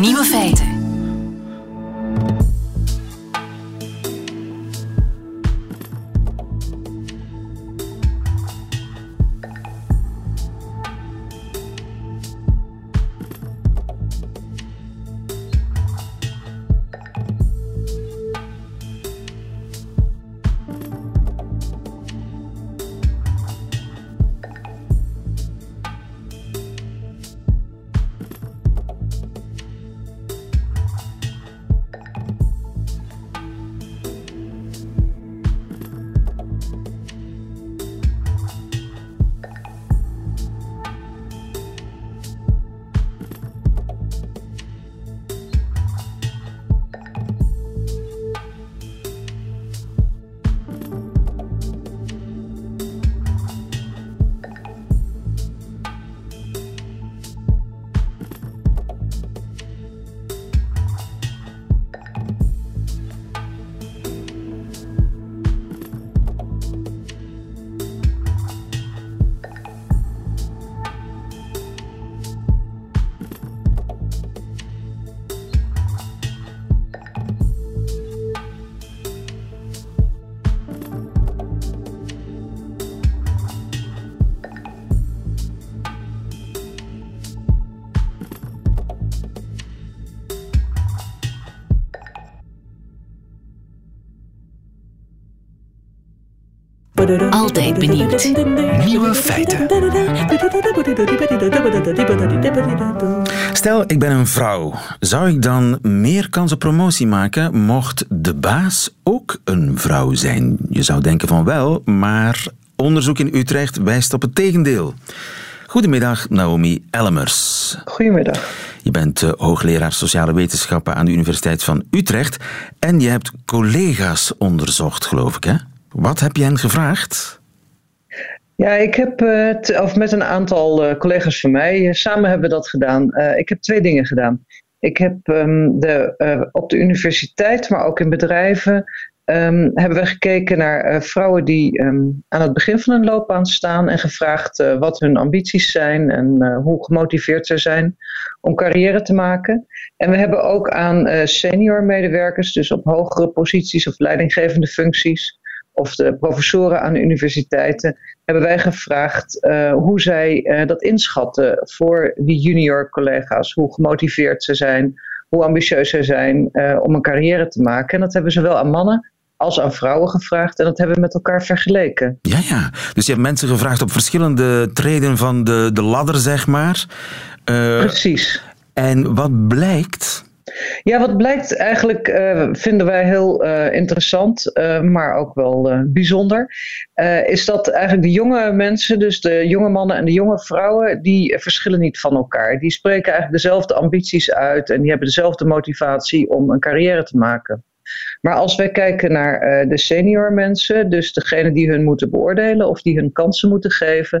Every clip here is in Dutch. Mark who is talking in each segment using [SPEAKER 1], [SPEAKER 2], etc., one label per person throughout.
[SPEAKER 1] Nieuwe feiten. Altijd benieuwd.
[SPEAKER 2] Nieuwe feiten. Stel, ik ben een vrouw. Zou ik dan meer kans op promotie maken mocht de baas ook een vrouw zijn? Je zou denken van wel, maar onderzoek in Utrecht wijst op het tegendeel. Goedemiddag, Naomi Elmers.
[SPEAKER 3] Goedemiddag.
[SPEAKER 2] Je bent uh, hoogleraar sociale wetenschappen aan de Universiteit van Utrecht en je hebt collega's onderzocht, geloof ik, hè? Wat heb je hen gevraagd?
[SPEAKER 3] Ja, ik heb, uh, of met een aantal uh, collega's van mij, samen hebben we dat gedaan. ik heb twee dingen gedaan. Ik heb um, de, op de universiteit, maar ook in bedrijven, um, hebben we gekeken naar vrouwen die um, aan het begin van hun loopbaan staan en gevraagd wat hun ambities zijn en hoe gemotiveerd ze zijn om carrière te maken. En we hebben ook aan senior medewerkers, dus op hogere posities of leidinggevende functies, of de professoren aan de universiteiten, hebben wij gevraagd uh, hoe zij uh, dat inschatten voor die junior collega's. Hoe gemotiveerd ze zijn, hoe ambitieus ze zijn uh, om een carrière te maken. En dat hebben ze wel aan mannen als aan vrouwen gevraagd en dat hebben we met elkaar vergeleken.
[SPEAKER 2] Ja, ja. Dus je hebt mensen gevraagd op verschillende treden van de, de ladder, zeg maar.
[SPEAKER 3] Precies.
[SPEAKER 2] En wat blijkt?
[SPEAKER 3] Ja, wat blijkt eigenlijk, uh, vinden wij heel uh, interessant, uh, maar ook wel bijzonder, is dat eigenlijk de jonge mensen, dus de jonge mannen en de jonge vrouwen, die verschillen niet van elkaar. Die spreken eigenlijk dezelfde ambities uit en die hebben dezelfde motivatie om een carrière te maken. Maar als wij kijken naar de senior mensen, dus degene die hun moeten beoordelen of die hun kansen moeten geven,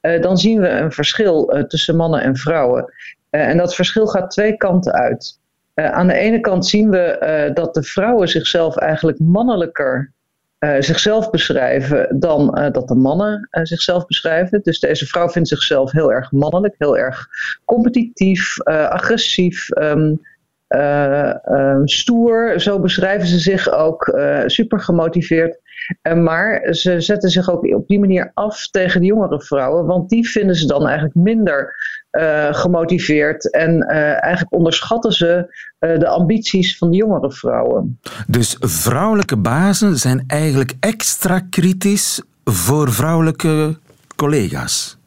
[SPEAKER 3] dan zien we een verschil tussen mannen en vrouwen. en dat verschil gaat twee kanten uit. Uh, aan de ene kant zien we uh, dat de vrouwen zichzelf eigenlijk mannelijker uh, zichzelf beschrijven dan dat de mannen zichzelf beschrijven. Dus deze vrouw vindt zichzelf heel erg mannelijk, heel erg competitief, agressief, um, um, stoer. Zo beschrijven ze zich ook, super gemotiveerd. maar ze zetten zich ook op die manier af tegen de jongere vrouwen, want die vinden ze dan eigenlijk minder uh, gemotiveerd. En uh, eigenlijk onderschatten ze uh, de ambities van de jongere vrouwen.
[SPEAKER 2] Dus vrouwelijke bazen zijn eigenlijk extra kritisch voor vrouwelijke collega's.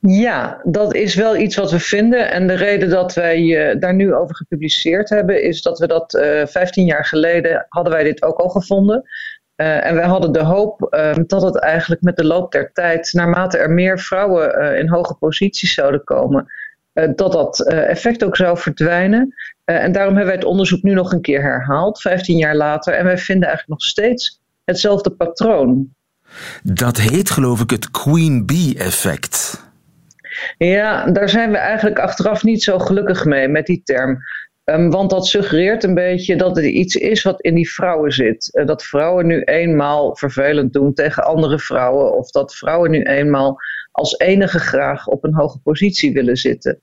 [SPEAKER 3] Ja, dat is wel iets wat we vinden. En de reden dat wij daar nu over gepubliceerd hebben, is dat we dat 15 jaar geleden hadden wij dit ook al gevonden. Uh, en wij hadden de hoop uh, dat het eigenlijk met de loop der tijd, naarmate er meer vrouwen uh, in hoge posities zouden komen, eh, dat dat effect ook zou verdwijnen. en daarom hebben wij het onderzoek nu nog een keer herhaald, 15 jaar later. En wij vinden eigenlijk nog steeds hetzelfde patroon.
[SPEAKER 2] Dat heet geloof ik het Queen Bee effect.
[SPEAKER 3] Ja, daar zijn we eigenlijk achteraf niet zo gelukkig mee met die term. Um, want dat suggereert een beetje dat er iets is wat in die vrouwen zit. Uh, dat vrouwen nu eenmaal vervelend doen tegen andere vrouwen. Of dat vrouwen nu eenmaal als enige graag op een hoge positie willen zitten.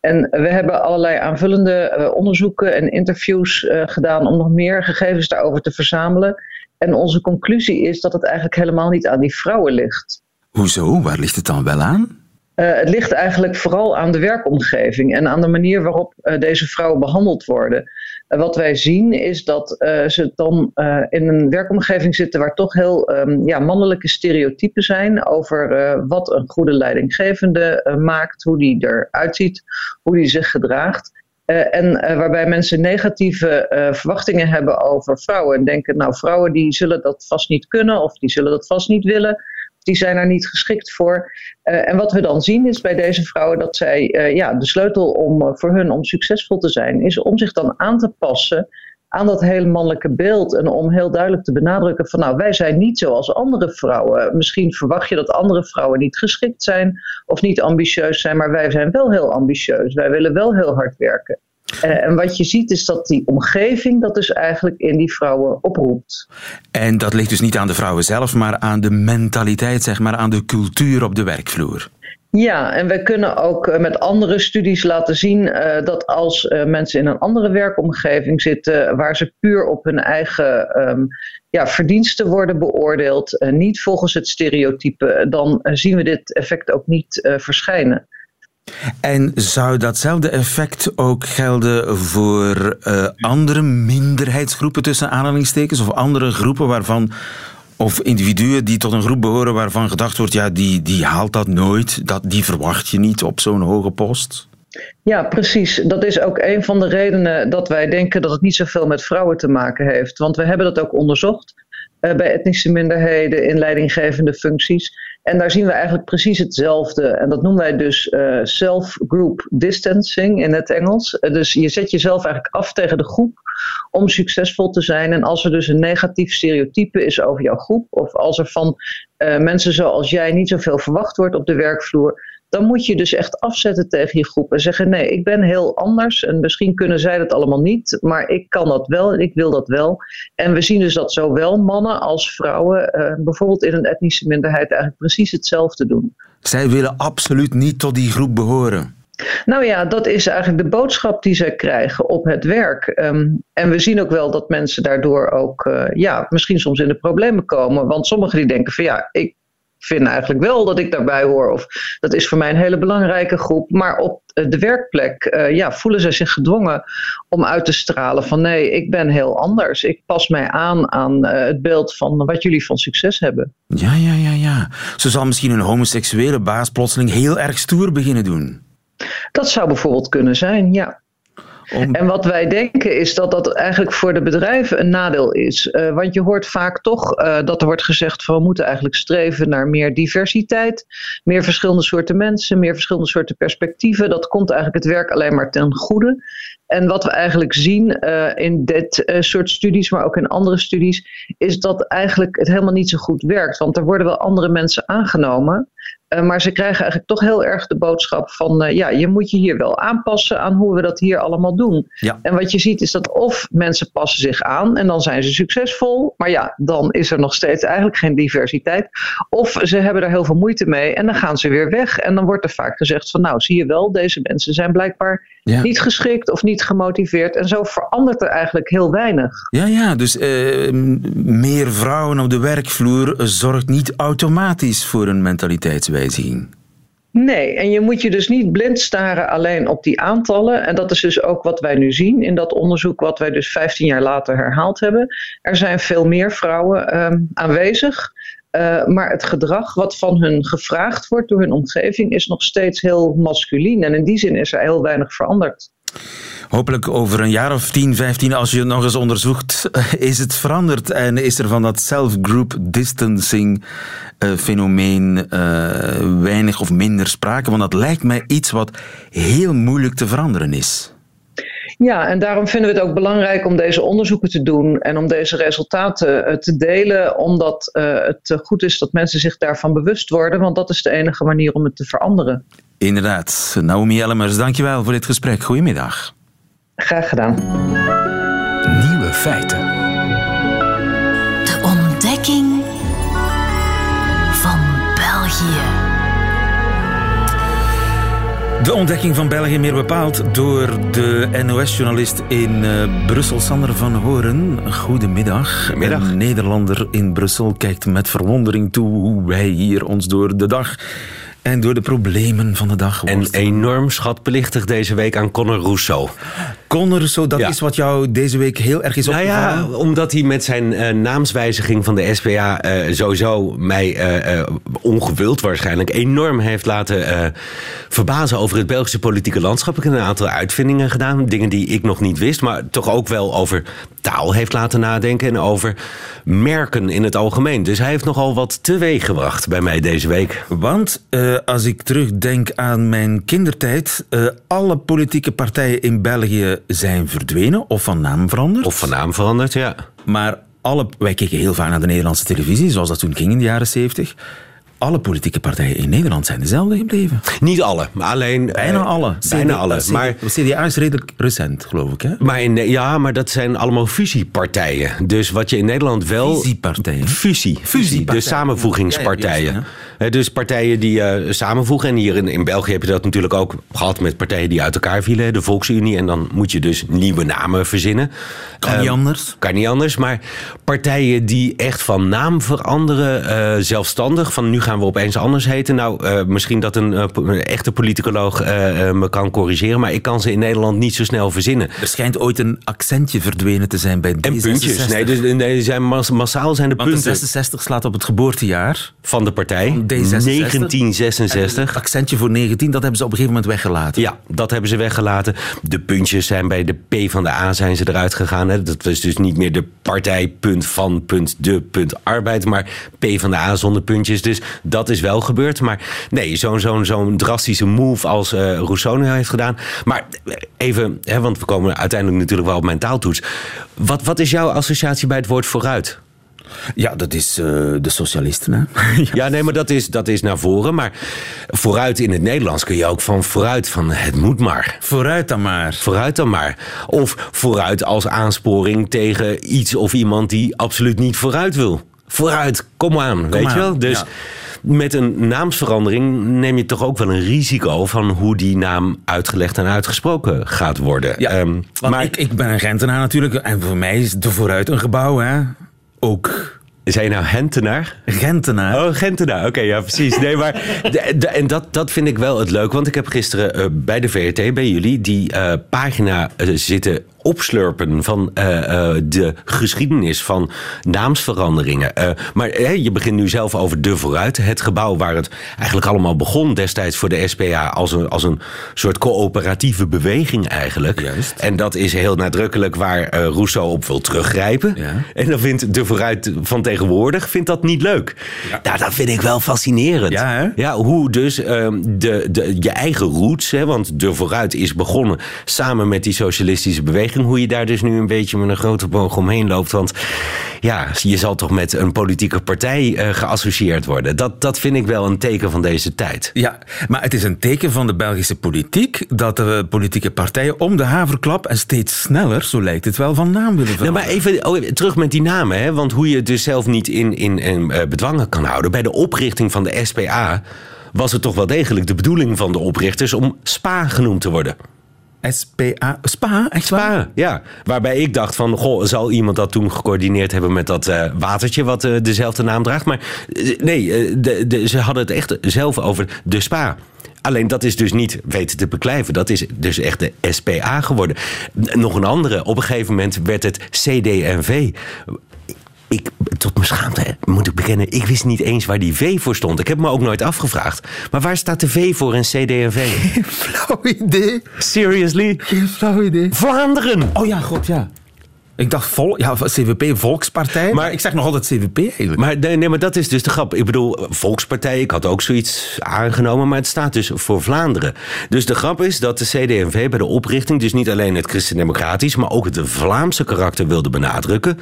[SPEAKER 3] En we hebben allerlei aanvullende onderzoeken en interviews gedaan om nog meer gegevens daarover te verzamelen. En onze conclusie is dat het eigenlijk helemaal niet aan die vrouwen ligt.
[SPEAKER 2] Hoezo? Waar ligt het dan wel aan?
[SPEAKER 3] Uh, het ligt eigenlijk vooral aan de werkomgeving en aan de manier waarop uh, deze vrouwen behandeld worden. Uh, wat wij zien is dat ze dan in een werkomgeving zitten waar toch heel um, ja, mannelijke stereotypen zijn over wat een goede leidinggevende maakt, hoe die eruit ziet, hoe die zich gedraagt. en waarbij mensen negatieve verwachtingen hebben over vrouwen en denken, nou vrouwen die zullen dat vast niet kunnen of die zullen dat vast niet willen die zijn er niet geschikt voor. Uh, en wat we dan zien is bij deze vrouwen dat zij, uh, ja, de sleutel om, uh, voor hun om succesvol te zijn, is om zich dan aan te passen aan dat hele mannelijke beeld. En om heel duidelijk te benadrukken van nou, wij zijn niet zoals andere vrouwen. Misschien verwacht je dat andere vrouwen niet geschikt zijn of niet ambitieus zijn, maar wij zijn wel heel ambitieus. Wij willen wel heel hard werken. Uh, en wat je ziet is dat die omgeving dat dus eigenlijk in die vrouwen oproept.
[SPEAKER 2] En dat ligt dus niet aan de vrouwen zelf, maar aan de mentaliteit, zeg maar, aan de cultuur op de werkvloer.
[SPEAKER 3] Ja, en we kunnen ook uh, met andere studies laten zien uh, dat als mensen in een andere werkomgeving zitten, waar ze puur op hun eigen um, ja, verdiensten worden beoordeeld, niet volgens het stereotype, dan zien we dit effect ook niet verschijnen.
[SPEAKER 2] En zou datzelfde effect ook gelden voor uh, andere minderheidsgroepen tussen aanhalingstekens of andere groepen waarvan of individuen die tot een groep behoren waarvan gedacht wordt, ja, die, die haalt dat nooit, dat, die verwacht je niet op zo'n hoge post?
[SPEAKER 3] Ja, precies. Dat is ook een van de redenen dat wij denken dat het niet zoveel met vrouwen te maken heeft. Want we hebben dat ook onderzocht uh, bij etnische minderheden in leidinggevende functies. En daar zien we eigenlijk precies hetzelfde. En dat noemen wij dus uh, self-group distancing in het Engels. Uh, dus je zet jezelf eigenlijk af tegen de groep om succesvol te zijn. En als er dus een negatief stereotype is over jouw groep, of als er van uh, mensen zoals jij niet zoveel verwacht wordt op de werkvloer, dan moet je dus echt afzetten tegen je groep en zeggen: nee, ik ben heel anders en misschien kunnen zij dat allemaal niet, maar ik kan dat wel en ik wil dat wel. En we zien dus dat zowel mannen als vrouwen, uh, bijvoorbeeld in een etnische minderheid, eigenlijk precies hetzelfde doen.
[SPEAKER 2] Zij willen absoluut niet tot die groep behoren.
[SPEAKER 3] Nou ja, dat is eigenlijk de boodschap die zij krijgen op het werk. Um, en we zien ook wel dat mensen daardoor ook, uh, ja, misschien soms in de problemen komen. Want sommigen die denken van ja, ik vind eigenlijk wel dat ik daarbij hoor. Of dat is voor mij een hele belangrijke groep. Maar op de werkplek uh, ja, voelen ze zich gedwongen om uit te stralen van nee, ik ben heel anders. Ik pas mij aan aan uh, het beeld van wat jullie van succes hebben.
[SPEAKER 2] Ja, ja, ja, ja. Zo zal misschien een homoseksuele baas plotseling heel erg stoer beginnen doen.
[SPEAKER 3] Dat zou bijvoorbeeld kunnen zijn, ja. En wat wij denken is dat dat eigenlijk voor de bedrijven een nadeel is. Uh, want je hoort vaak toch uh, dat er wordt gezegd van we moeten eigenlijk streven naar meer diversiteit, meer verschillende soorten mensen, meer verschillende soorten perspectieven. Dat komt eigenlijk het werk alleen maar ten goede. En wat we eigenlijk zien uh, in dit uh, soort studies, maar ook in andere studies, is dat eigenlijk het helemaal niet zo goed werkt. Want er worden wel andere mensen aangenomen. Uh, maar ze krijgen eigenlijk toch heel erg de boodschap van ja, je moet je hier wel aanpassen aan hoe we dat hier allemaal doen.
[SPEAKER 2] Ja.
[SPEAKER 3] En wat je ziet is dat of mensen passen zich aan en dan zijn ze succesvol. Maar ja, dan is er nog steeds eigenlijk geen diversiteit. Of ze hebben er heel veel moeite mee en dan gaan ze weer weg. En dan wordt er vaak gezegd van nou, zie je wel, deze mensen zijn blijkbaar ja. niet geschikt of niet gemotiveerd. En zo verandert er eigenlijk heel weinig.
[SPEAKER 2] Ja, ja dus uh, meer vrouwen op de werkvloer zorgt niet automatisch voor een mentaliteitswijziging.
[SPEAKER 3] Nee, en je moet je dus niet blind staren alleen op die aantallen. En dat is dus ook wat wij nu zien in dat onderzoek, wat wij dus 15 jaar later herhaald hebben. Er zijn veel meer vrouwen um, aanwezig. Uh, maar het gedrag wat van hun gevraagd wordt door hun omgeving is nog steeds heel masculien. En in die zin is er heel weinig veranderd.
[SPEAKER 2] Hopelijk over een jaar of 10, 15, als je het nog eens onderzoekt, is het veranderd en is er van dat self-group distancing uh, fenomeen uh, weinig of minder sprake. Want dat lijkt mij iets wat heel moeilijk te veranderen is.
[SPEAKER 3] Ja, en daarom vinden we het ook belangrijk om deze onderzoeken te doen en om deze resultaten te delen, omdat uh, het goed is dat mensen zich daarvan bewust worden, want dat is de enige manier om het te veranderen.
[SPEAKER 2] Inderdaad. Naomi Ellemers, dankjewel voor dit gesprek. Goedemiddag.
[SPEAKER 3] Graag gedaan.
[SPEAKER 2] Nieuwe feiten.
[SPEAKER 1] De ontdekking van België
[SPEAKER 2] meer bepaald door de NOS-journalist in uh, Brussel, Sander van Horen. Goedemiddag.
[SPEAKER 4] Goedemiddag.
[SPEAKER 2] Een Nederlander in Brussel kijkt met verwondering toe hoe wij hier ons door de dag en door de problemen van de dag
[SPEAKER 4] En enorm schatbelichtig deze week aan Conor Rousseau.
[SPEAKER 2] Rousseau, dat is wat jou deze week heel erg is opgevallen?
[SPEAKER 4] Nou ja, omdat hij met zijn uh, naamswijziging van de SPA uh, eh, sowieso mij uh, ongewild waarschijnlijk enorm heeft laten verbazen over het Belgische politieke landschap. Ik heb een aantal uitvindingen gedaan, dingen die ik nog niet wist, maar toch ook wel over taal heeft laten nadenken en over merken in het algemeen. Dus hij heeft nogal wat teweeg gebracht bij mij deze week.
[SPEAKER 2] Want als ik terugdenk aan mijn kindertijd, alle politieke partijen in België zijn verdwenen of van naam veranderd.
[SPEAKER 4] Of van naam veranderd, ja.
[SPEAKER 2] Maar alle, wij keken heel vaak naar de Nederlandse televisie, zoals dat toen ging in de jaren zeventig alle politieke partijen in Nederland zijn dezelfde gebleven.
[SPEAKER 4] Niet alle, maar alleen...
[SPEAKER 2] Bijna
[SPEAKER 4] uh,
[SPEAKER 2] alle.
[SPEAKER 4] Bijna CD, alle.
[SPEAKER 2] Maar, CDA is redelijk recent, geloof ik. Hè?
[SPEAKER 4] Maar in, ja, maar dat zijn allemaal fusiepartijen. Dus wat je in Nederland wel...
[SPEAKER 2] Fusiepartijen?
[SPEAKER 4] Fusie. Fusie, de samenvoegingspartijen. Ja, dus partijen die uh, samenvoegen. En hier in, in België heb je dat natuurlijk ook gehad met partijen die uit elkaar vielen. De Volksunie. En dan moet je dus nieuwe namen verzinnen.
[SPEAKER 2] Kan niet uh, anders.
[SPEAKER 4] Kan niet anders. Maar partijen die echt van naam veranderen, uh, zelfstandig. Van nu gaan we opeens anders heten. Nou, uh, misschien dat een, uh, een echte politicoloog uh, me kan corrigeren. Maar ik kan ze in Nederland niet zo snel verzinnen.
[SPEAKER 2] Er schijnt ooit een accentje verdwenen te zijn bij D66.
[SPEAKER 4] En puntjes. Nee, dus, nee zijn mas, massaal zijn de
[SPEAKER 2] Want
[SPEAKER 4] punten.
[SPEAKER 2] de 66 slaat op het geboortejaar.
[SPEAKER 4] Van de partij.
[SPEAKER 2] Van D66.
[SPEAKER 4] 1966.
[SPEAKER 2] Het accentje voor 19, dat hebben ze op een gegeven moment weggelaten.
[SPEAKER 4] Ja, dat hebben ze weggelaten. De puntjes zijn bij de P van de A zijn ze eruit gegaan. Hè. Dat was dus niet meer de partij punt van punt de punt arbeid. Maar P van de A zonder puntjes. Dus dat is wel gebeurd. Maar nee, zo'n zo'n zo'n drastische move als uh, Rousseau nu heeft gedaan. Maar even, hè, want we komen uiteindelijk natuurlijk wel op mijn taaltoets. Wat, wat is jouw associatie bij het woord vooruit?
[SPEAKER 2] Ja, dat is uh, de socialisten. Hè?
[SPEAKER 4] ja, nee, maar dat is, dat is naar voren. Maar vooruit in het Nederlands kun je ook van vooruit, van het moet maar.
[SPEAKER 2] Vooruit dan maar.
[SPEAKER 4] Vooruit dan maar. Of vooruit als aansporing tegen iets of iemand die absoluut niet vooruit wil. Vooruit, kom aan, kom weet aan. je wel? Dus ja. met een naamsverandering neem je toch ook wel een risico van hoe die naam uitgelegd en uitgesproken gaat worden.
[SPEAKER 2] Ja, um, maar ik, ik ben een Gentenaar natuurlijk en voor mij is de vooruit een gebouw, hè? Ook.
[SPEAKER 4] Zijn je nou Gentenaar?
[SPEAKER 2] Gentenaar.
[SPEAKER 4] Oh, Gentenaar. Oké, okay, ja, precies. Nee, maar en dat, dat vind ik wel het leuk. Want ik heb gisteren uh, bij de VRT, bij jullie, die uh, pagina uh, zitten opslurpen van uh, uh, de geschiedenis van naamsveranderingen. Uh, maar je begint nu zelf over De Vooruit. Het gebouw waar het eigenlijk allemaal begon destijds voor de SPA als een, als een soort coöperatieve beweging eigenlijk.
[SPEAKER 2] Juist.
[SPEAKER 4] En dat is heel nadrukkelijk waar Rousseau op wil teruggrijpen.
[SPEAKER 2] Ja.
[SPEAKER 4] En dan vindt De Vooruit van tegenwoordig vindt dat niet leuk.
[SPEAKER 2] Ja.
[SPEAKER 4] Nou, dat vind ik wel fascinerend.
[SPEAKER 2] Ja, hè?
[SPEAKER 4] ja hoe dus de, de, je eigen roots, hè, want De Vooruit is begonnen samen met die socialistische beweging hoe je daar dus nu een beetje met een grote boog omheen loopt. Want ja, je zal toch met een politieke partij uh, geassocieerd worden. Dat, dat vind ik wel een teken van deze tijd.
[SPEAKER 2] Ja, maar het is een teken van de Belgische politiek dat de politieke partijen om de haverklap en steeds sneller, zo lijkt het wel, van naam willen veranderen.
[SPEAKER 4] Nou, maar even oh, terug met die namen, hè? want hoe je het dus zelf niet in, in, in uh, bedwangen kan houden. Bij de oprichting van de SPA was het toch wel degelijk de bedoeling van de oprichters om SPA genoemd te worden.
[SPEAKER 2] SPA. Spa? Echt
[SPEAKER 4] Spa, ja. Waarbij ik dacht van, goh, zal iemand dat toen gecoördineerd hebben met dat uh, watertje wat uh, dezelfde naam draagt? Maar uh, nee, de, de, ze hadden het echt zelf over de Spa. Alleen dat is dus niet weten te beklijven. Dat is dus echt de SPA geworden. Nog een andere. Op een gegeven moment werd het CDNV ik, tot mijn schaamte moet ik bekennen, ik wist niet eens waar die V voor stond. Ik heb me ook nooit afgevraagd. Maar waar staat de V voor in CD&V?
[SPEAKER 2] Geen flauw idee.
[SPEAKER 4] Seriously?
[SPEAKER 2] Geen flauw idee.
[SPEAKER 4] Vlaanderen!
[SPEAKER 2] Oh ja, god ja. Ik dacht vol, ja, CVP, Volkspartij. Maar, maar ik zeg nog altijd CVP eigenlijk.
[SPEAKER 4] Maar nee, nee, maar dat is dus de grap. Ik bedoel, Volkspartij, ik had ook zoiets aangenomen, maar het staat dus voor Vlaanderen. Dus de grap is dat de CD&V bij de oprichting dus niet alleen het christendemocratisch, maar ook het Vlaamse karakter wilde benadrukken.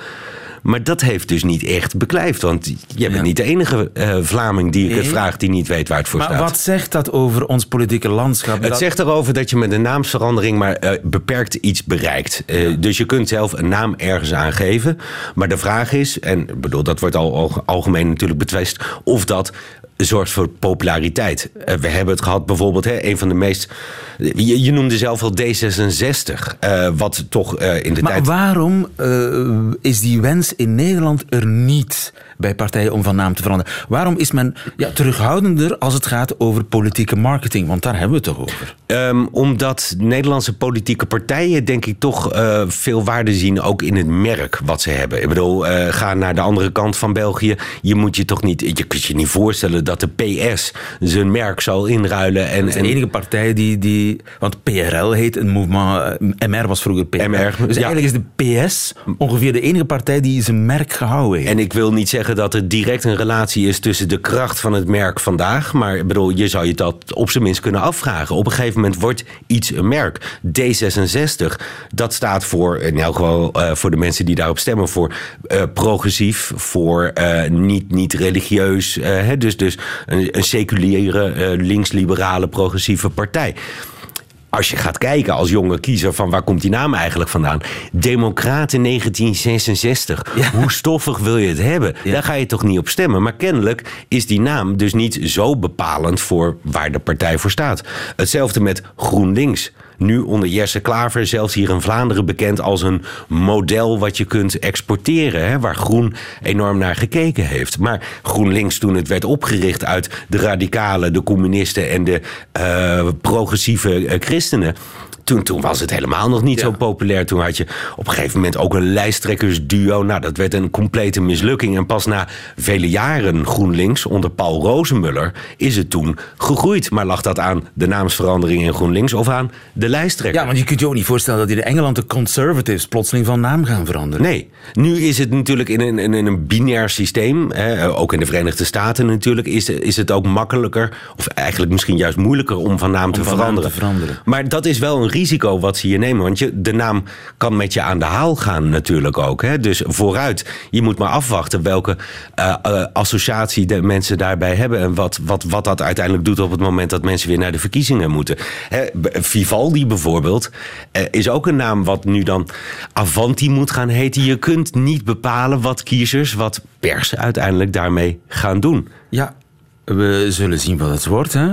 [SPEAKER 4] Maar dat heeft dus niet echt beklijft. Want je bent niet de enige uh, Vlaming die ik nee. vraag die niet weet waar het voor
[SPEAKER 2] maar
[SPEAKER 4] staat.
[SPEAKER 2] Maar wat zegt dat over ons politieke landschap?
[SPEAKER 4] Het
[SPEAKER 2] dat...
[SPEAKER 4] zegt erover dat je met een naamsverandering maar uh, beperkt iets bereikt. Uh, ja. Dus je kunt zelf een naam ergens aangeven. Maar de vraag is, en bedoel, dat wordt al algemeen natuurlijk betwist, of dat zorgt voor populariteit. Uh, we hebben het gehad bijvoorbeeld, hè, een van de meest. Je, je noemde zelf al D66, uh, wat toch uh, in de
[SPEAKER 2] maar
[SPEAKER 4] tijd.
[SPEAKER 2] Maar waarom is die wens in Nederland er niet bij partijen om van naam te veranderen? Waarom is men ja, terughoudender als het gaat over politieke marketing? Want daar hebben we het toch over?
[SPEAKER 4] Um, omdat Nederlandse politieke partijen, denk ik, toch veel waarde zien ook in het merk wat ze hebben. Ik bedoel, ga naar de andere kant van België. Je moet je toch niet. Je kunt je niet voorstellen dat de PS zijn merk zal inruilen. En,
[SPEAKER 2] de enige partij die, die. Want PRL heet een movement. MR was vroeger PR.
[SPEAKER 4] MR,
[SPEAKER 2] dus
[SPEAKER 4] ja.
[SPEAKER 2] eigenlijk is de PS ongeveer de enige partij die zijn merk gehouden heeft.
[SPEAKER 4] En ik wil niet zeggen dat er direct een relatie is tussen de kracht van het merk vandaag. Maar bedoel, je zou je dat op zijn minst kunnen afvragen. Op een gegeven moment wordt iets een merk. D66, dat staat voor, in elk geval uh, voor de mensen die daarop stemmen, voor uh, progressief, voor uh, niet, niet religieus. Hè, dus, dus een, een seculiere, links-liberale, progressieve partij als je gaat kijken als jonge kiezer van waar komt die naam eigenlijk vandaan? Democraten 1966. Ja. Hoe stoffig wil je het hebben? Ja. Daar ga je toch niet op stemmen. Maar kennelijk is die naam dus niet zo bepalend voor waar de partij voor staat. Hetzelfde met GroenLinks. Nu onder Jesse Klaver, zelfs hier in Vlaanderen bekend als een model wat je kunt exporteren. Hè, waar Groen enorm naar gekeken heeft. Maar GroenLinks toen het werd opgericht uit de radicalen, de communisten en de uh, progressieve uh, christenen. Toen, toen, was het helemaal nog niet ja. zo populair. Toen had je op een gegeven moment ook een lijsttrekkersduo. Nou, dat werd een complete mislukking. En pas na vele jaren GroenLinks onder Paul Rozenmuller is het toen gegroeid. Maar lag dat aan de naamsverandering in GroenLinks of aan de lijsttrekker?
[SPEAKER 2] Ja, want je kunt je ook niet voorstellen dat in Engeland de Conservatives plotseling van naam gaan veranderen.
[SPEAKER 4] Nee, nu is het natuurlijk in een, in een binair systeem. Hè, ook in de Verenigde Staten natuurlijk. Is, is het ook makkelijker, of eigenlijk misschien juist moeilijker om van naam,
[SPEAKER 2] om
[SPEAKER 4] te,
[SPEAKER 2] van
[SPEAKER 4] veranderen.
[SPEAKER 2] naam te veranderen.
[SPEAKER 4] Maar dat is wel een risico wat ze hier nemen. Want je, de naam kan met je aan de haal gaan natuurlijk ook. Hè? Dus vooruit. Je moet maar afwachten welke uh, uh, associatie de mensen daarbij hebben. En wat, wat, wat dat uiteindelijk doet op het moment dat mensen weer naar de verkiezingen moeten. Hè, Vivaldi bijvoorbeeld uh, is ook een naam wat nu dan Avanti moet gaan heten. Je kunt niet bepalen wat kiezers, wat pers uiteindelijk daarmee gaan doen.
[SPEAKER 2] Ja, we zullen zien wat het wordt, hè?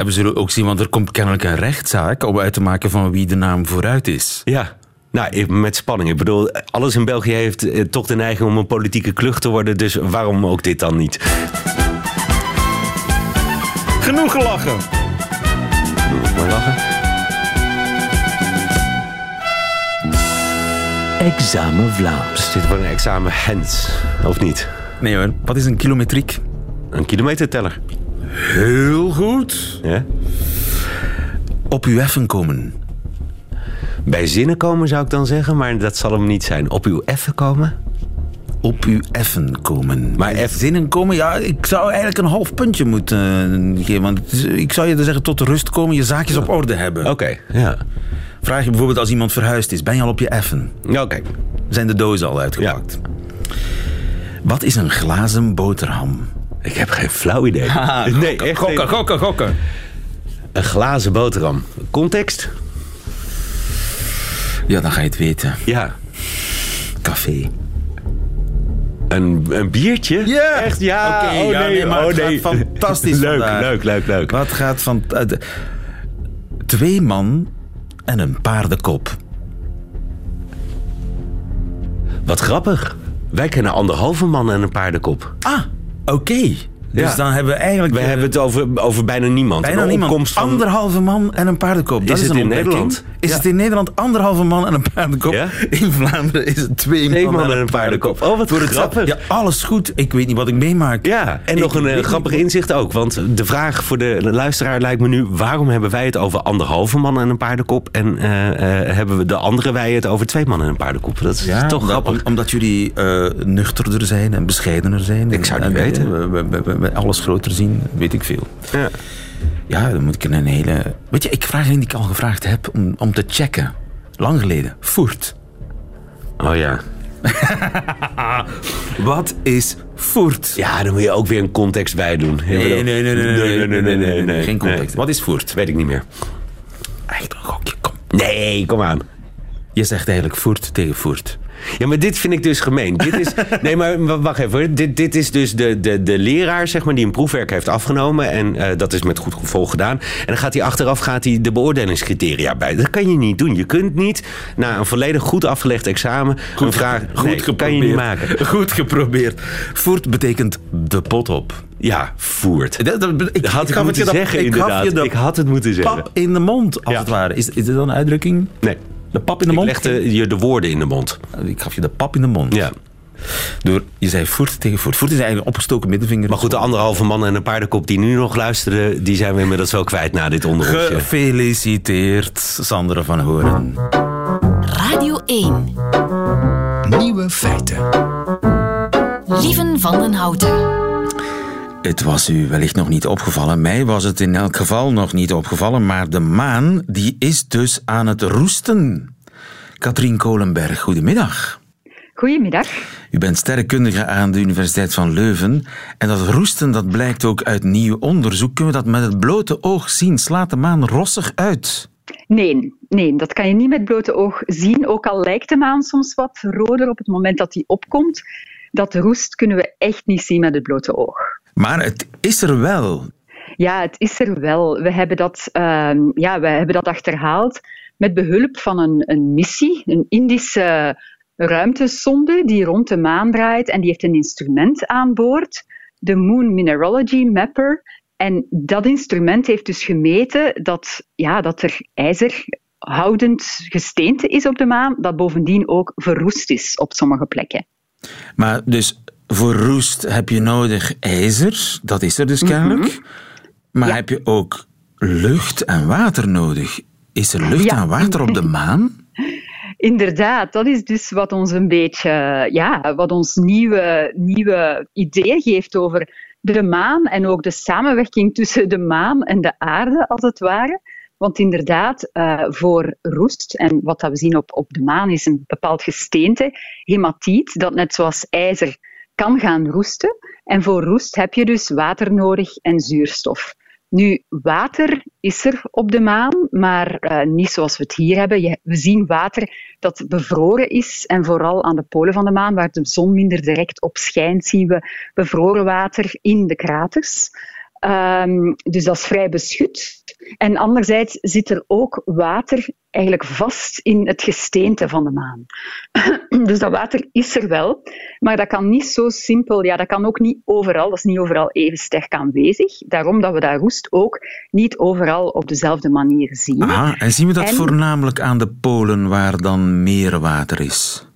[SPEAKER 2] En we zullen ook zien, want er komt kennelijk een rechtszaak om uit te maken van wie de naam vooruit is.
[SPEAKER 4] Ja. Nou, met spanning. Ik bedoel, alles in België heeft eh, toch de neiging om een politieke klucht te worden. Dus waarom ook dit dan niet?
[SPEAKER 2] Genoeg gelachen.
[SPEAKER 4] Genoeg maar lachen.
[SPEAKER 1] Examen Vlaams.
[SPEAKER 4] Dit wordt een examen Hens, of niet?
[SPEAKER 2] Nee hoor, wat is een kilometriek?
[SPEAKER 4] Een kilometerteller.
[SPEAKER 2] Heel goed.
[SPEAKER 4] Ja?
[SPEAKER 2] Op uw effen komen.
[SPEAKER 4] Bij zinnen komen zou ik dan zeggen, maar dat zal hem niet zijn. Op uw effen komen?
[SPEAKER 2] Op uw effen komen.
[SPEAKER 4] Maar eff...
[SPEAKER 2] zinnen komen, ja, ik zou eigenlijk een half puntje moeten uh, geven. Want ik zou je er zeggen, tot rust komen, je zaakjes op orde hebben.
[SPEAKER 4] Oké, okay, ja.
[SPEAKER 2] Vraag je bijvoorbeeld als iemand verhuisd is, ben je al op je effen?
[SPEAKER 4] Oké. Okay.
[SPEAKER 2] Zijn de dozen al uitgepakt?
[SPEAKER 4] Ja.
[SPEAKER 2] Wat is een glazen boterham?
[SPEAKER 4] Ik heb geen flauw idee.
[SPEAKER 2] Ha,
[SPEAKER 4] nee,
[SPEAKER 2] gokken,
[SPEAKER 4] echt
[SPEAKER 2] gokken, gokken, gokken.
[SPEAKER 4] Een glazen boterham. Context?
[SPEAKER 2] Ja, dan ga je het weten.
[SPEAKER 4] Ja.
[SPEAKER 2] Café.
[SPEAKER 4] Een, een biertje?
[SPEAKER 2] Ja.
[SPEAKER 4] Echt? Ja.
[SPEAKER 2] Okay,
[SPEAKER 4] oh
[SPEAKER 2] ja,
[SPEAKER 4] nee,
[SPEAKER 2] nee maar
[SPEAKER 4] oh
[SPEAKER 2] het
[SPEAKER 4] nee.
[SPEAKER 2] gaat fantastisch
[SPEAKER 4] leuk,
[SPEAKER 2] vandaag.
[SPEAKER 4] leuk, leuk, leuk.
[SPEAKER 2] Wat gaat van... Uh, de, twee man en een paardenkop.
[SPEAKER 4] Wat grappig. Wij kennen anderhalve man en een paardenkop.
[SPEAKER 2] Ah, oké. Okay. Dus dan hebben we eigenlijk...
[SPEAKER 4] We
[SPEAKER 2] eh,
[SPEAKER 4] hebben het over, over bijna niemand.
[SPEAKER 2] Bijna niemand.
[SPEAKER 4] van-
[SPEAKER 2] Anderhalve man en een paardenkop. Dat
[SPEAKER 4] Is
[SPEAKER 2] is,
[SPEAKER 4] het in. Nederland?
[SPEAKER 2] Is het in Nederland anderhalve man en een paardenkop?
[SPEAKER 4] Ja?
[SPEAKER 2] In Vlaanderen is het twee,
[SPEAKER 4] Twee
[SPEAKER 2] man,
[SPEAKER 4] man en een paardenkop. Oh, wat
[SPEAKER 2] Voor het-
[SPEAKER 4] grappig.
[SPEAKER 2] Ja, alles goed. Ik weet niet wat ik meemaak.
[SPEAKER 4] Ja, en
[SPEAKER 2] Ik
[SPEAKER 4] nog een eh, grappig inzicht ook. Want de vraag voor de luisteraar lijkt me nu... waarom hebben wij het over anderhalve man en een paardenkop... en eh, hebben we de andere wij het over twee man en een paardenkop? Dat is
[SPEAKER 2] Ja,
[SPEAKER 4] toch
[SPEAKER 2] omdat,
[SPEAKER 4] grappig.
[SPEAKER 2] om- omdat jullie nuchterder zijn en bescheidener zijn.
[SPEAKER 4] Ik zou
[SPEAKER 2] En-
[SPEAKER 4] niet
[SPEAKER 2] en,
[SPEAKER 4] weten.
[SPEAKER 2] We, we- we- we alles groter zien, weet ik veel.
[SPEAKER 4] Ja.
[SPEAKER 2] Ja, dan moet ik een hele... Weet je, ik vraag een die ik al gevraagd heb om, om te checken. Lang geleden. Voert.
[SPEAKER 4] Oh ja.
[SPEAKER 2] Wat is voert?
[SPEAKER 4] Ja, dan moet je ook weer een context bij doen.
[SPEAKER 2] Nee, nee, nee, nee, nee, nee, nee, nee, nee, geen context.
[SPEAKER 4] nee.
[SPEAKER 2] Wat is voert?
[SPEAKER 4] Weet ik niet meer.
[SPEAKER 2] Eigenlijk een gokje, kom.
[SPEAKER 4] Nee, kom aan.
[SPEAKER 2] Je zegt eigenlijk voert tegen voert.
[SPEAKER 4] Ja, maar dit vind ik dus gemeen. Dit is, nee, maar wacht even. hoor. Dit, dit is dus de, de, de leraar zeg maar, die een proefwerk heeft afgenomen. En eh, dat is met goed gevolg gedaan. En dan gaat hij achteraf gaat hij de beoordelingscriteria bij. Dat kan je niet doen. Je kunt niet na een volledig goed afgelegd examen
[SPEAKER 2] Goed,
[SPEAKER 4] een vraag...
[SPEAKER 2] goed
[SPEAKER 4] nee,
[SPEAKER 2] geprobeerd.
[SPEAKER 4] kan je niet maken.
[SPEAKER 2] Goed geprobeerd. Voert betekent de pot op.
[SPEAKER 4] Ja, voert.
[SPEAKER 2] Dat, dat, ik,
[SPEAKER 4] had ik, moeten zeggen,
[SPEAKER 2] ik
[SPEAKER 4] inderdaad.
[SPEAKER 2] je
[SPEAKER 4] ik had het moeten zeggen.
[SPEAKER 2] pap in de mond, als
[SPEAKER 4] Ja.
[SPEAKER 2] het ware. Is, is dit dan een uitdrukking?
[SPEAKER 4] Nee,
[SPEAKER 2] De pap in de
[SPEAKER 4] ik
[SPEAKER 2] mond?
[SPEAKER 4] legde je de woorden in de mond.
[SPEAKER 2] Ik gaf je de pap in de mond.
[SPEAKER 4] Ja.
[SPEAKER 2] Door, je zei voert tegen voert. Voert is eigenlijk een opgestoken middenvinger.
[SPEAKER 4] Maar goed, de anderhalve man en een paardenkop die nu nog luisteren... die zijn we inmiddels wel kwijt na dit onderzoekje.
[SPEAKER 2] Gefeliciteerd, Sandra van Horen.
[SPEAKER 1] Radio 1. Nieuwe feiten. Lieven van den Houten.
[SPEAKER 2] Het was u wellicht nog niet opgevallen. Mij was het in elk geval nog niet opgevallen. Maar de maan die is dus aan het roesten. Katrien Kolenberg, goedemiddag.
[SPEAKER 5] Goedemiddag.
[SPEAKER 2] U bent sterrenkundige aan de Universiteit van Leuven. En dat roesten dat blijkt ook uit nieuw onderzoek. Kunnen we dat met het blote oog zien? Slaat de maan rossig uit?
[SPEAKER 5] Nee, nee, dat kan je niet met blote oog zien. Ook al lijkt de maan soms wat roder op het moment dat die opkomt. Dat roest kunnen we echt niet zien met het blote oog.
[SPEAKER 2] Maar het is er wel.
[SPEAKER 5] Ja, het is er wel. We hebben dat, ehm, ja, we hebben dat achterhaald met behulp van een, een missie, een Indische ruimtesonde die rond de maan draait en die heeft een instrument aan boord, de Moon Mineralogy Mapper. En dat instrument heeft dus gemeten dat, ja, dat er ijzerhoudend gesteente is op de maan, dat bovendien ook verroest is op sommige plekken.
[SPEAKER 2] Maar dus voor roest heb je nodig ijzer. Dat is er dus kennelijk. Maar
[SPEAKER 5] Ja.
[SPEAKER 2] heb je ook lucht en water nodig? Is er lucht
[SPEAKER 5] Ja.
[SPEAKER 2] en water op de maan?
[SPEAKER 5] Inderdaad, dat is dus wat ons een beetje, ja, wat ons nieuwe, nieuwe idee geeft over de maan en ook de samenwerking tussen de maan en de aarde, als het ware. Want inderdaad, eh, voor roest, en wat dat we zien op, op de maan is een bepaald gesteente, hematiet, dat net zoals ijzer kan gaan roesten. En voor roest heb je dus water nodig en zuurstof. Nu, water is er op de maan, maar eh, niet zoals we het hier hebben. Je- we zien water dat bevroren is en vooral aan de polen van de maan, waar de zon minder direct op schijnt, zien we bevroren water in de kraters. Ehm, dus dat is vrij beschut. En anderzijds zit er ook water eigenlijk vast in het gesteente van de maan. dus dat water is er wel, maar dat kan niet zo simpel, ja, dat kan ook niet overal, dat is niet overal even sterk aanwezig. Daarom dat we dat roest ook niet overal op dezelfde manier zien.
[SPEAKER 2] Aha, en zien we dat
[SPEAKER 5] En-
[SPEAKER 2] voornamelijk aan de polen waar dan meer water is?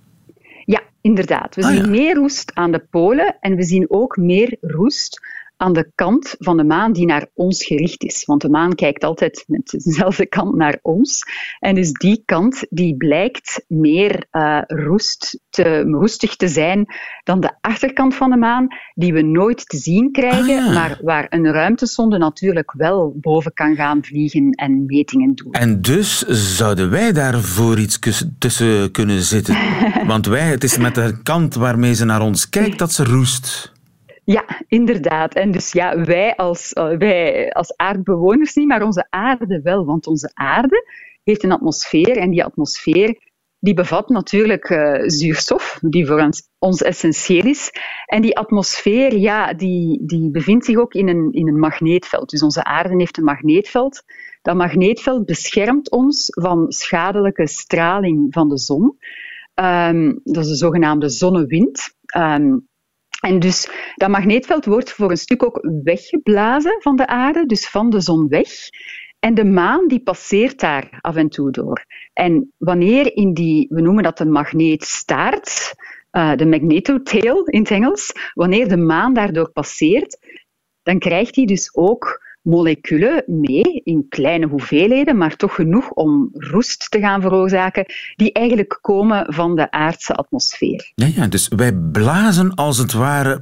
[SPEAKER 5] Ja, inderdaad. We
[SPEAKER 2] Ah,
[SPEAKER 5] zien meer roest aan de polen en we zien ook meer roest aan de kant van de maan die naar ons gericht is. Want de maan kijkt altijd met dezelfde kant naar ons. En dus die kant die blijkt meer eh, roest te, roestig te zijn dan de achterkant van de maan, die we nooit te zien krijgen,
[SPEAKER 2] Ah, ja.
[SPEAKER 5] maar waar een ruimtesonde natuurlijk wel boven kan gaan vliegen en metingen doen.
[SPEAKER 2] En dus zouden wij daar voor iets tussen kunnen zitten. Want wij, het is met de kant waarmee ze naar ons kijkt dat ze roest.
[SPEAKER 5] Ja, inderdaad. En dus ja, wij als, eh, wij als aardbewoners niet, maar onze aarde wel. Want onze aarde heeft een atmosfeer en die atmosfeer die bevat natuurlijk eh, zuurstof, die voor ons, ons essentieel is. En die atmosfeer, ja, die, die bevindt zich ook in een, in een magneetveld. Dus onze aarde heeft een magneetveld. Dat magneetveld beschermt ons van schadelijke straling van de zon. Ehm, dat is de zogenaamde zonnewind. Ehm, en dus dat magneetveld wordt voor een stuk ook weggeblazen van de aarde, dus van de zon weg. En de maan die passeert daar af en toe door. En wanneer in die, we noemen dat de magneetstaart, eh, de magnetotail in het Engels, wanneer de maan daardoor passeert, dan krijgt hij dus ook moleculen mee in kleine hoeveelheden, maar toch genoeg om roest te gaan veroorzaken, die eigenlijk komen van de aardse atmosfeer.
[SPEAKER 2] Ja, ja, dus wij blazen als het ware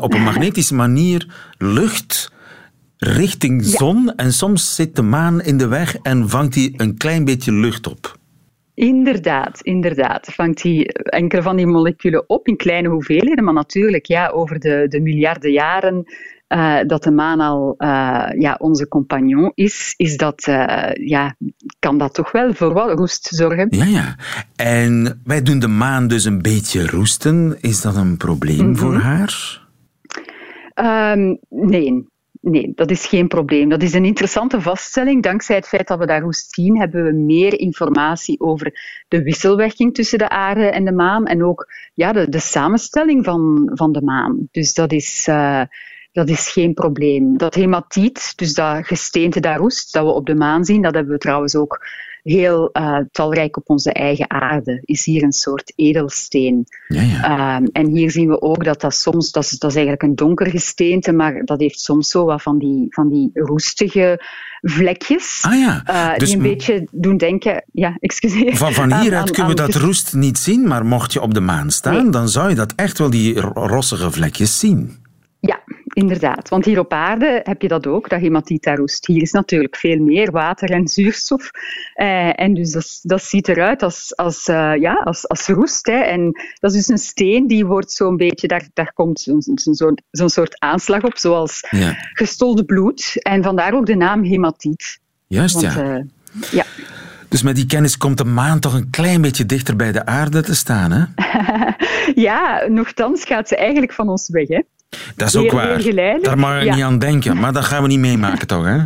[SPEAKER 2] op een magnetische manier lucht richting zon. En soms zit de maan in de weg en vangt hij een klein beetje lucht op.
[SPEAKER 5] Inderdaad, inderdaad. Vangt hij enkele van die moleculen op in kleine hoeveelheden, maar natuurlijk, ja, over de, de miljarden jaren uh, dat de maan al uh, ja, onze compagnon is, is dat, uh, ja, kan dat toch wel voor wat roest zorgen.
[SPEAKER 2] Ja, ja. En wij doen de maan dus een beetje roesten. Is dat een probleem mm -hmm. voor haar?
[SPEAKER 5] Um, nee, Nee, dat is geen probleem. Dat is een interessante vaststelling. Dankzij het feit dat we daar roest zien, hebben we meer informatie over de wisselwerking tussen de aarde en de maan en ook ja, de, de samenstelling van, van de maan. Dus dat is, uh, dat is geen probleem. Dat hematiet, dus dat gesteente daar roest, dat we op de maan zien, dat hebben we trouwens ook heel uh, talrijk op onze eigen aarde. Is hier een soort edelsteen.
[SPEAKER 2] Ja, ja.
[SPEAKER 5] Uh, en hier zien we ook dat dat soms, dat is, dat is eigenlijk een donker gesteente, maar dat heeft soms zo wat van die, van die roestige vlekjes.
[SPEAKER 2] Ah ja.
[SPEAKER 5] Uh, dus die een beetje doen denken. Ja, excuseer.
[SPEAKER 2] Van, van hieruit kunnen we dat roest niet zien, maar mocht je op de maan staan, nee. dan zou je dat echt wel die rossige vlekjes zien.
[SPEAKER 5] Ja, inderdaad. Want hier op aarde heb je dat ook, dat hematita roest. Hier is natuurlijk veel meer water en zuurstof. Eh, en dus dat, dat, ziet eruit als, als, uh, ja, als, als roest. Hè. En dat is dus een steen die wordt zo'n beetje, daar, daar komt zo'n zo soort aanslag op, zoals
[SPEAKER 2] ja.
[SPEAKER 5] gestolde bloed. En vandaar ook de naam hematiet.
[SPEAKER 2] Juist,
[SPEAKER 5] Want,
[SPEAKER 2] ja.
[SPEAKER 5] Uh, ja.
[SPEAKER 2] Dus met die kennis komt de maan toch een klein beetje dichter bij de aarde te staan, hè?
[SPEAKER 5] ja, nogthans gaat ze eigenlijk van ons weg, hè?
[SPEAKER 2] Dat is ook waar. Daar mag je ja. niet aan denken. Maar dat gaan we niet meemaken, toch? Hè?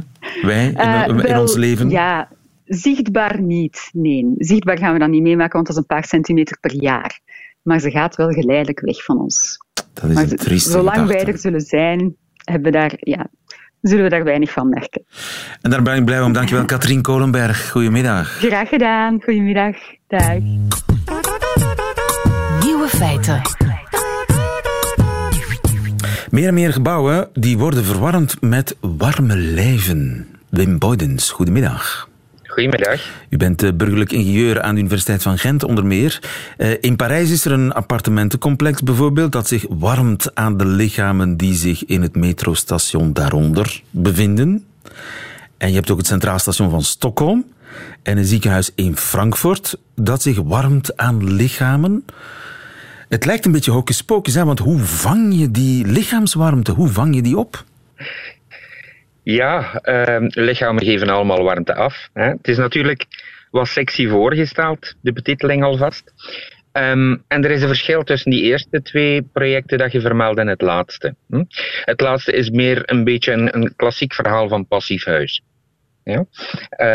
[SPEAKER 2] Wij in, uh, in
[SPEAKER 5] wel,
[SPEAKER 2] ons leven.
[SPEAKER 5] Ja, zichtbaar niet. Nee, zichtbaar gaan we dat niet meemaken, want dat is een paar centimeter per jaar. Maar ze gaat wel geleidelijk weg van ons.
[SPEAKER 2] Dat is
[SPEAKER 5] maar
[SPEAKER 2] een trieste
[SPEAKER 5] Zolang
[SPEAKER 2] gedachte.
[SPEAKER 5] wij er zullen zijn, hebben we daar, ja, zullen we daar weinig van merken.
[SPEAKER 2] En daar ben ik blij om. Dankjewel, Katrien Kolenberg. Goedemiddag.
[SPEAKER 5] Graag gedaan. Goedemiddag. Dag.
[SPEAKER 1] Nieuwe feiten.
[SPEAKER 2] Meer en meer gebouwen die worden verwarmd met warme lijven. Wim Boydens, goedemiddag.
[SPEAKER 6] Goedemiddag.
[SPEAKER 2] U bent burgerlijk ingenieur aan de Universiteit van Gent onder meer. In Parijs is er een appartementencomplex bijvoorbeeld dat zich warmt aan de lichamen die zich in het metrostation daaronder bevinden. En je hebt ook het Centraal Station van Stockholm en een ziekenhuis in Frankfurt dat zich warmt aan lichamen. Het lijkt een beetje hocus want hoe vang je die lichaamswarmte? Hoe vang je die op?
[SPEAKER 6] Ja, uh, lichamen geven allemaal warmte af. Hè. Het is natuurlijk wat sexy voorgesteld, de betiteling alvast. Um, en er is een verschil tussen die eerste twee projecten dat je vermeldt en het laatste. Hm? Het laatste is meer een beetje een, een klassiek verhaal van passief huis. Ja?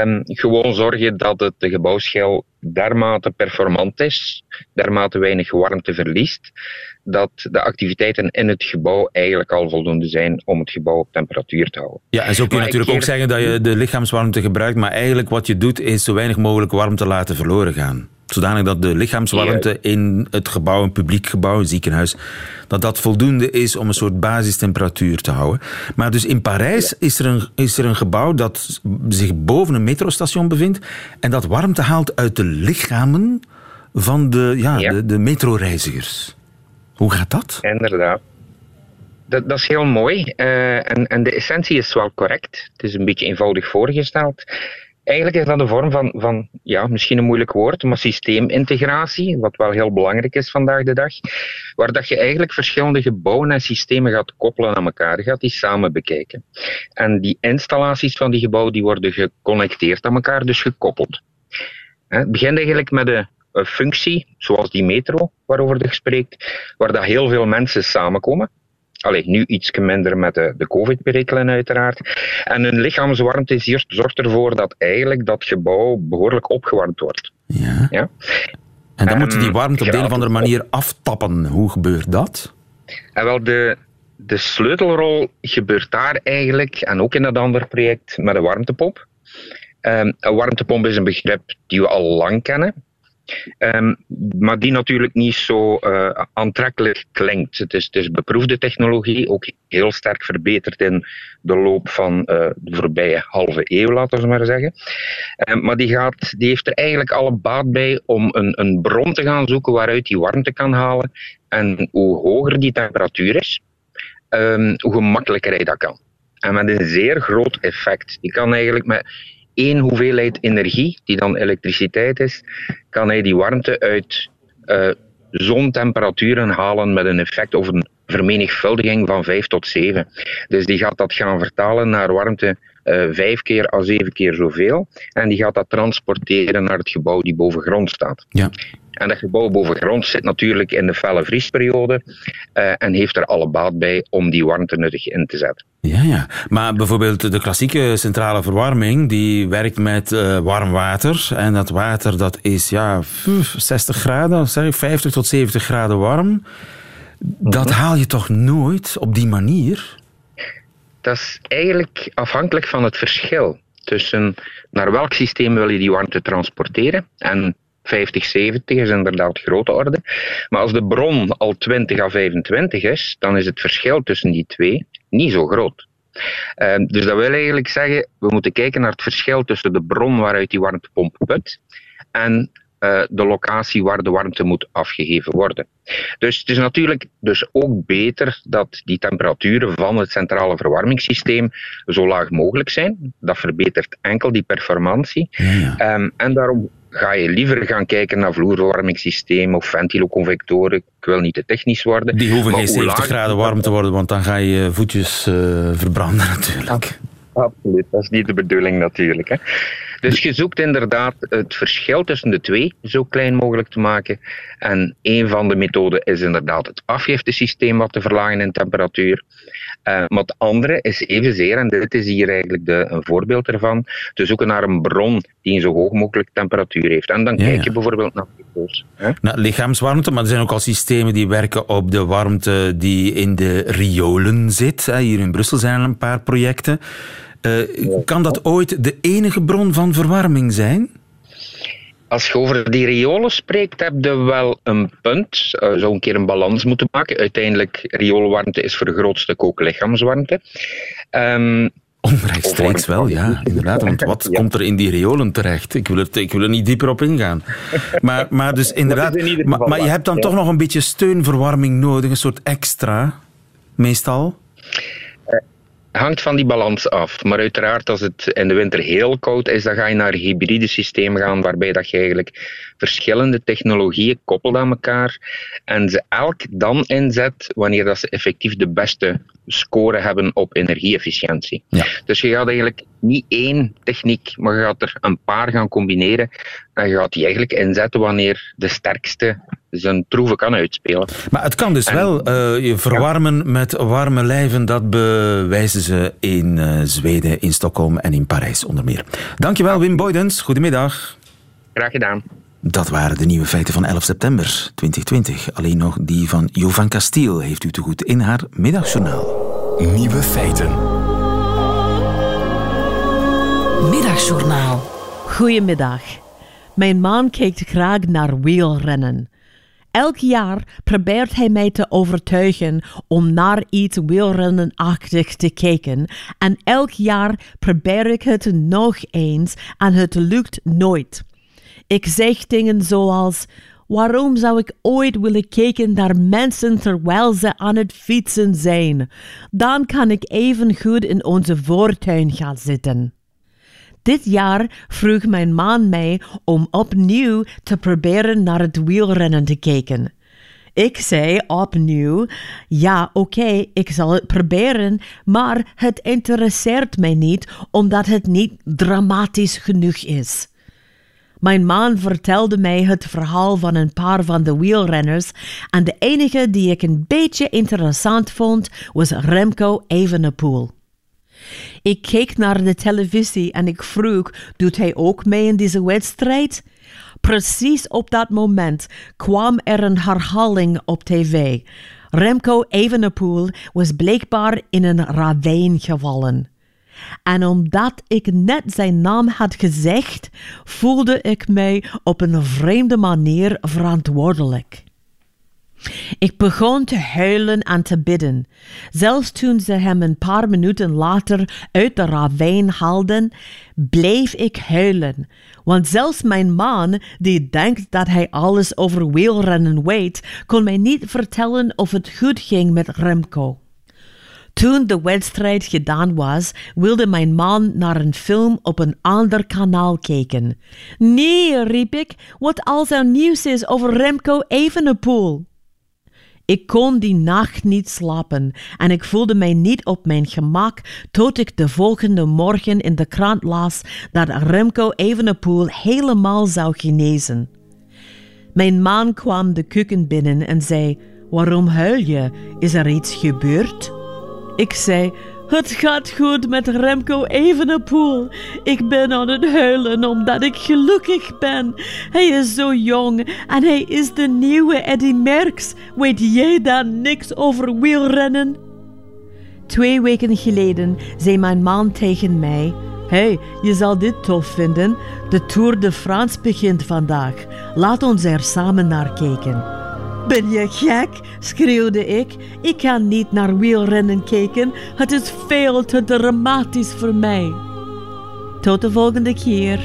[SPEAKER 6] Um, gewoon zorgen dat het de gebouwschil dermate performant is, dermate weinig warmte verliest, dat de activiteiten in het gebouw eigenlijk al voldoende zijn om het gebouw op temperatuur te houden.
[SPEAKER 2] Ja, en zo kun je maar natuurlijk ook zeggen dat je de lichaamswarmte gebruikt, maar eigenlijk wat je doet is zo weinig mogelijk warmte laten verloren gaan. Zodanig dat de lichaamswarmte in het gebouw, een publiek gebouw, een ziekenhuis, dat dat voldoende is om een soort basistemperatuur te houden. Maar dus in Parijs is, er een, is er een gebouw dat zich boven een metrostation bevindt en dat warmte haalt uit de lichamen van de, ja, ja. de, de metroreizigers. Hoe gaat dat?
[SPEAKER 6] Inderdaad. Dat, dat is heel mooi. Uh, en, en de essentie is wel correct. Het is een beetje eenvoudig voorgesteld. Eigenlijk is dat een vorm van, van, ja, misschien een moeilijk woord, maar systeemintegratie, wat wel heel belangrijk is vandaag de dag, waar dat je eigenlijk verschillende gebouwen en systemen gaat koppelen aan elkaar, gaat die samen bekijken. En die installaties van die gebouwen die worden geconnecteerd aan elkaar, dus gekoppeld. Het begint eigenlijk met een functie, zoals die metro waarover je spreekt, waar dat heel veel mensen samenkomen. Allee, nu iets minder met de, de COVID-perikelen uiteraard. En hun lichaamswarmte zorgt ervoor dat eigenlijk dat gebouw behoorlijk opgewarmd wordt.
[SPEAKER 2] Ja.
[SPEAKER 6] ja?
[SPEAKER 2] En dan um, moet je die warmte op de een of andere manier aftappen. Hoe gebeurt dat?
[SPEAKER 6] En wel, de, de sleutelrol gebeurt daar eigenlijk, en ook in dat andere project, met een warmtepomp. Um, een warmtepomp is een begrip die we al lang kennen. Um, maar die natuurlijk niet zo uh, aantrekkelijk klinkt. Het is, het beproefde technologie, ook heel sterk verbeterd in de loop van uh, de voorbije halve eeuw, laten we maar zeggen. Um, maar die, gaat, die heeft er eigenlijk alle baat bij om een, een bron te gaan zoeken waaruit die warmte kan halen. En hoe hoger die temperatuur is, um, hoe gemakkelijker hij dat kan. En met een zeer groot effect. Die kan eigenlijk met één hoeveelheid energie, die dan elektriciteit is, kan hij die warmte uit uh, zontemperaturen halen met een effect over een vermenigvuldiging van 5 tot 7. Dus die gaat dat gaan vertalen naar warmte vijf keer à zeven keer zoveel. En die gaat dat transporteren naar het gebouw die boven grond staat.
[SPEAKER 2] Ja.
[SPEAKER 6] En dat gebouw boven grond zit natuurlijk in de felle vriesperiode uh, en heeft er alle baat bij om die warmte nuttig in te zetten.
[SPEAKER 2] Ja, ja. Maar bijvoorbeeld de klassieke centrale verwarming, die werkt met uh, warm water. En dat water dat is ja, 60 graden, zeg 50 tot 70 graden warm. Dat haal je toch nooit op die manier?
[SPEAKER 6] Dat is eigenlijk afhankelijk van het verschil tussen naar welk systeem wil je die warmte transporteren. En 50, 70 is inderdaad grote orde. Maar als de bron al 20 à 25 is, dan is het verschil tussen die twee niet zo groot. Uh, dus dat wil eigenlijk zeggen, we moeten kijken naar het verschil tussen de bron waaruit die warmtepomp put en de locatie waar de warmte moet afgegeven worden. Dus het is natuurlijk dus ook beter dat die temperaturen van het centrale verwarmingssysteem zo laag mogelijk zijn. Dat verbetert enkel die performantie.
[SPEAKER 2] Ja.
[SPEAKER 6] Um, en daarom ga je liever gaan kijken naar vloerverwarmingssysteem of ventiloconvectoren. Ik wil niet te technisch worden.
[SPEAKER 2] Die hoeven geen 70 graden warm te worden, want dan ga je je voetjes uh, verbranden natuurlijk.
[SPEAKER 6] Absoluut, dat is niet de bedoeling natuurlijk. Hè. Dus je zoekt inderdaad het verschil tussen de twee zo klein mogelijk te maken. En een van de methoden is inderdaad het afgiftesysteem wat te verlagen in temperatuur. Uh, maar het andere is evenzeer, en dit is hier eigenlijk de, een voorbeeld ervan, te zoeken naar een bron die een zo hoog mogelijk temperatuur heeft. En dan
[SPEAKER 2] Ja,
[SPEAKER 6] kijk
[SPEAKER 2] ja.
[SPEAKER 6] je bijvoorbeeld naar glucose.
[SPEAKER 2] Nou, lichaamswarmte, maar er zijn ook al systemen die werken op de warmte die in de riolen zit. Hier in Brussel zijn er een paar projecten. Eh, kan dat ooit de enige bron van verwarming zijn?
[SPEAKER 6] Als je over die riolen spreekt, heb je wel een punt. Uh, zou een keer een balans moeten maken. Uiteindelijk, rioolwarmte is voor een groot stuk ook lichaamswarmte. Ehm,
[SPEAKER 2] Onrechtstreeks wel, ja, inderdaad. Want wat
[SPEAKER 6] Ja.
[SPEAKER 2] komt er in die riolen terecht? Ik wil, er, ik wil er niet dieper op ingaan. Maar, maar dus inderdaad,
[SPEAKER 6] in
[SPEAKER 2] maar, je hebt dan
[SPEAKER 6] ja.
[SPEAKER 2] toch nog een beetje steunverwarming nodig, een soort extra, meestal.
[SPEAKER 6] Hangt van die balans af. Maar uiteraard, als het in de winter heel koud is, dan ga je naar een hybride systeem gaan, waarbij dat je eigenlijk verschillende technologieën koppelt aan elkaar en ze elk dan inzet wanneer dat ze effectief de beste score hebben op energie-efficiëntie.
[SPEAKER 2] Ja.
[SPEAKER 6] Dus je gaat eigenlijk niet één techniek, maar je gaat er een paar gaan combineren en je gaat die eigenlijk inzetten wanneer de sterkste zijn troeven kan uitspelen.
[SPEAKER 2] Maar het kan dus
[SPEAKER 6] En-
[SPEAKER 2] wel eh, je verwarmen met warme lijven. Dat bewijzen ze in eh, Zweden, in Stockholm en in Parijs onder meer. Dankjewel Wim Boydens. Goedemiddag.
[SPEAKER 6] Graag gedaan.
[SPEAKER 2] Dat waren de nieuwe feiten van 11 september 2020. Alleen nog die van Jovan Castiel heeft u te goed in haar middagjournaal.
[SPEAKER 1] Nieuwe feiten.
[SPEAKER 7] Middagjournaal.
[SPEAKER 8] Goedemiddag. Mijn man kijkt graag naar wielrennen. Elk jaar probeert hij mij te overtuigen om naar iets wielrennenachtig te kijken. En elk jaar probeer ik het nog eens en het lukt nooit. Ik zeg dingen zoals: Waarom zou ik ooit willen kijken naar mensen terwijl ze aan het fietsen zijn? Dan kan ik even goed in onze voortuin gaan zitten. Dit jaar vroeg mijn man mij om opnieuw te proberen naar het wielrennen te kijken. Ik zei opnieuw: Ja, oké, ik zal het proberen, maar het interesseert mij niet omdat het niet dramatisch genoeg is. Mijn man vertelde mij het verhaal van een paar van de wielrenners en de enige die ik een beetje interessant vond was Remco Evenepoel. Ik keek naar de televisie en ik vroeg: doet hij ook mee in deze wedstrijd? Precies op dat moment kwam er een herhaling op tv. Remco Evenepoel was blijkbaar in een ravijn gevallen. En omdat ik net zijn naam had gezegd, voelde ik mij op een vreemde manier verantwoordelijk. Ik begon te huilen en te bidden. Zelfs toen ze hem een paar minuten later uit de ravijn haalden, bleef ik huilen. Want zelfs mijn man, die denkt dat hij alles over wielrennen weet, kon mij niet vertellen of het goed ging met Remco. Toen de wedstrijd gedaan was, wilde mijn man naar een film op een ander kanaal kijken. Nee, riep ik, wat als er nieuws is over Remco Evenepoel. Ik kon die nacht niet slapen en ik voelde mij niet op mijn gemak tot ik de volgende morgen in de krant las dat Remco Evenepoel helemaal zou genezen. Mijn man kwam de keuken binnen en zei: Waarom huil je? Is er iets gebeurd? Ik zei: Het gaat goed met Remco Evenepoel. Ik ben aan het huilen omdat ik gelukkig ben. Hij is zo jong en hij is de nieuwe Eddy Merckx. Weet jij dan niks over wielrennen? Twee weken geleden zei mijn man tegen mij: Hey, je zal dit tof vinden. De Tour de France begint vandaag. Laat ons er samen naar kijken. Ben je gek? schreeuwde ik. Ik kan niet naar wielrennen kijken. Het is veel te dramatisch voor mij. Tot de volgende keer.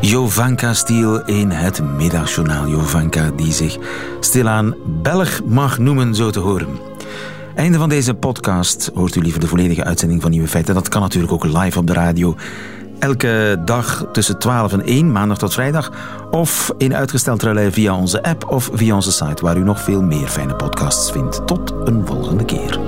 [SPEAKER 2] Jovanka-stiel in het middagjournaal. Jovanka die zich stilaan Belg mag noemen, zo te horen. Einde van deze podcast. Hoort u liever de volledige uitzending van Nieuwe Feiten? Dat kan natuurlijk ook live op de radio. Elke dag tussen 12 en 1, maandag tot vrijdag. Of in uitgesteld relais via onze app of via onze site, waar u nog veel meer fijne podcasts vindt. Tot een volgende keer.